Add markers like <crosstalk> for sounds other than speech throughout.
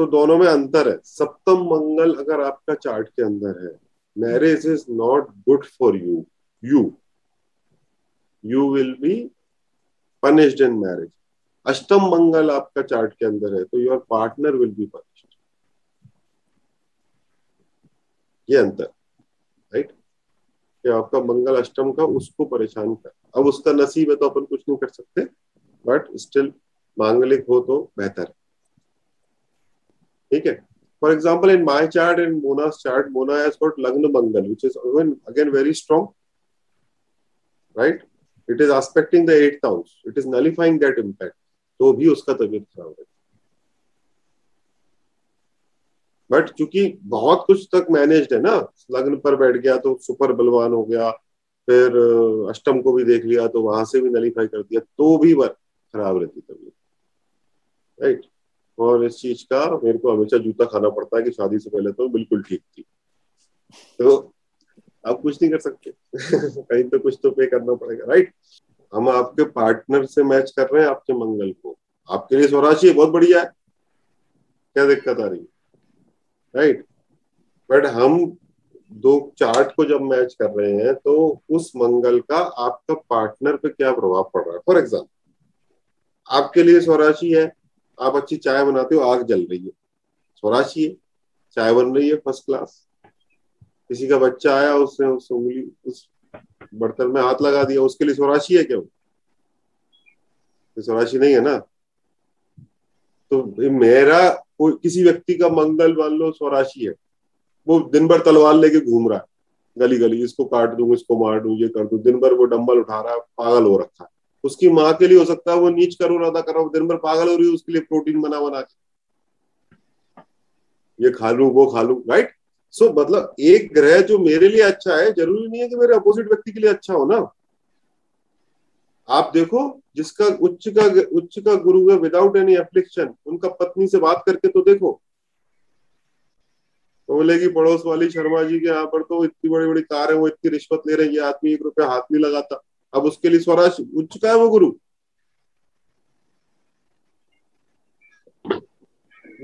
तो दोनों में अंतर है। सप्तम मंगल अगर आपका चार्ट के अंदर है marriage is not good for you you you will be punished in marriage अष्टम मंगल आपका चार्ट के अंदर है तो your partner will be punished ये अंतर राइट कि आपका मंगल अष्टम का उसको परेशान कर, अब उसका नसीब है तो अपन कुछ नहीं कर सकते बट स्टिल मांगलिक हो तो बेहतर है। ठीक है? For example in my chart in मोना's chart Mona has got lagna mangal, which is, again again, very strong, right? It is aspecting the eighth house. It is nullifying that impact. तो भी उसका तबीयत खराब है। बट चूँकि बहुत कुछ तक मैनेज्ड है ना लग्न पर बैठ गया तो सुपर बलवान हो गया, फिर अष्टम को भी देख लिया तो वहाँ से भी नलीफाई कर दिया तो भी खराब रहती तबीयत। राइट और इस चीज़ का मेरे को हमेशा जूता खाना पड़ता है कि शादी से पहले तो बिल्कुल ठीक थी। तो आप कुछ नहीं कर सकते। <laughs> कहीं तो कुछ तो पे करना पड़ेगा राइट हम आपके पार्टनर से मैच कर रहे हैं आपके मंगल को। आपके लिए स्वराशि बहुत बढ़िया है। क्या दिक्कत आ रही है? राइट बट हम दो चार्ट को जब मैच कर रहे हैं तो उस मंगल का आपका पार्टनर पे क्या प्रभाव पड़ रहा है? फॉर एग्ज़ाम्पल आपके लिए स्वराशि है। आप अच्छी चाय बनाते हो, आग जल रही है। स्वराशी है, चाय बन रही है फ़र्स्ट क्लास किसी का बच्चा आया, उसने उस उंगली, उस बर्तन में हाथ लगा दिया, उसके लिए स्वराशि है क्या? स्वराशि नहीं है ना? तो मेरा कोई, किसी व्यक्ति का मंगल मान लो स्वराशि है। वो दिन भर तलवार लेके घूम रहा है। गली गली इसको काट दू, इसको मार दू, ये कर दू। दिन भर वो डंबल उठा रहा है, पागल हो रखा है। उसकी माँ के लिए हो सकता है वो नीच करो, राधा करो दिन भर पागल हो रही है, उसके लिए प्रोटीन बना बना के। ये खा लू वो खा लू राइट सो मतलब एक ग्रह जो मेरे लिए अच्छा है, ज़रूरी नहीं है कि मेरे अपोजिट व्यक्ति के लिए अच्छा हो ना। आप देखो, जिसका उच्च का उच्च का गुरु है विदाउट एनी एप्लीकेशन उनका पत्नी से बात करके तो देखो। तो बोलेगी, पड़ोस वाली शर्मा जी के यहाँ पर तो इतनी बड़ी बड़ी कार है, वो इतनी रिश्वत ले रही है, आदमी एक रुपया हाथ नहीं लगाता। अब उसके लिए स्वराज उच्च का है वो गुरु?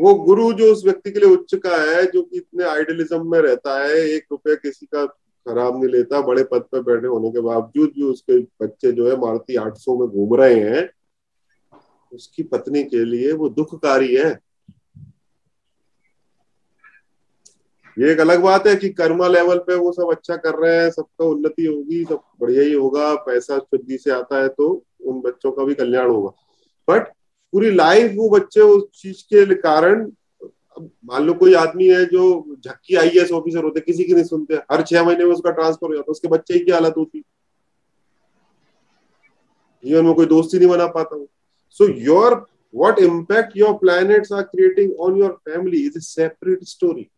वो गुरु जो उस व्यक्ति के लिए उच्च का है, जो कि इतने आइडियलिज्म में रहता है, एक रुपया किसी का खराब नहीं लेता, बड़े पद पर बैठे होने के बावजूद भी उसके बच्चे जो है मारुति 800 में घूम रहे हैं, उसकी पत्नी के लिए वो दुखकारी है। ये एक अलग बात है कि कर्मा लेवल पे वो सब अच्छा कर रहे हैं, सबका उन्नति होगी, सब बढ़िया ही होगा, पैसा शुद्धि से आता है तो उन बच्चों का भी कल्याण होगा। बट पूरी लाइफ वो बच्चे उस चीज़ के कारण मान लो कोई आदमी है जो झक्की आई एस ऑफिसर होते, किसी की नहीं सुनते, हर छह महीने में उसका ट्रांसफ़र हो जाता उसके बच्चे की हालत होती? जीवन में कोई दोस्ती नहीं बना पाता हूँ। So your what impact your planets are creating on your family is a separate story.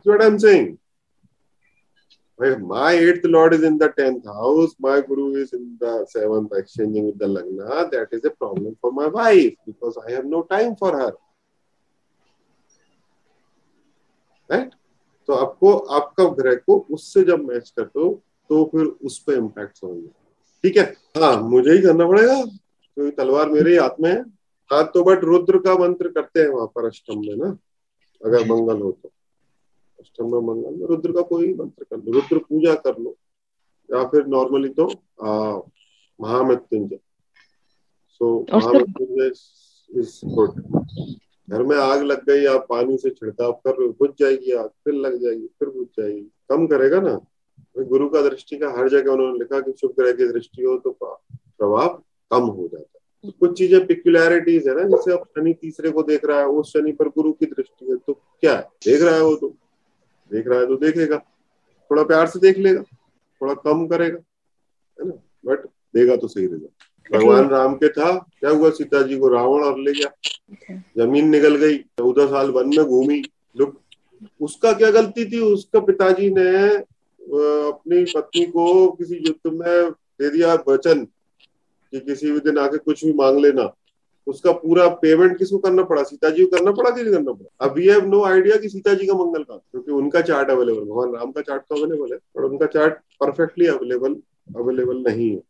That's what I'm saying. my eighth lord is in the tenth house, my guru is in the seventh, exchanging with the lagna, that is a problem for my wife because I have no time for her. Right? तो आपको आपका ग्रह को उससे जब match करते हो तो फिर उस पर इम्पैक्ट होंगे ठीक है हाँ मुझे ही करना पड़ेगा क्योंकि तो तलवार मेरे हाथ में है हाँ तो बट रुद्र का मंत्र करते हैं वहाँ पर अष्टम में ना अगर मंगल हो तो अष्टम मंगल में रुद्र का कोई मंत्र कर लो रुद्र पूजा कर लो या फिर नॉर्मली तो महामृत्युंजय। सो महामृत्युंजय इज़ गुड घर में आग लग गई आप पानी से छिड़काव कर रहे हो बुझ जाएगी आग फिर लग जाएगी फिर बुझ जाएगी। कम करेगा ना? गुरु का दृष्टि का हर जगह उन्होंने लिखा कि शुभ ग्रह की दृष्टि हो तो प्रभाव कम हो जाता है। कुछ चीज़ें पिक्युलैरिटीज है ना जैसे अब शनि तीसरे को देख रहा है उस शनि पर गुरु की दृष्टि है तो क्या है? देख रहा है वो तो। देख रहा है तो देखेगा। थोड़ा प्यार से देख लेगा थोड़ा कम करेगा है ना? बट देगा तो सही रहेगा भगवान राम के था क्या हुआ? सीता जी को रावण और ले गया। ज़मीन निकल गई चौदह साल वन में घूमी। लुक उसका क्या गलती थी? उसका पिताजी ने अपनी पत्नी को किसी युद्ध में दे दिया वचन कि किसी भी दिन आके कुछ भी मांग लेना। उसका पूरा पेमेंट किसको करना पड़ा? सीता जी को करना पड़ा कि नहीं करना पड़ा? अब वी हैव नो आइडिया कि सीता जी का मंगल का क्योंकि उनका चार्ट अवेलेबल भगवान राम का चार्ट तो अवेलेबल है और उनका चार्ट परफेक्टली अवेलेबल अवेलेबल नहीं है।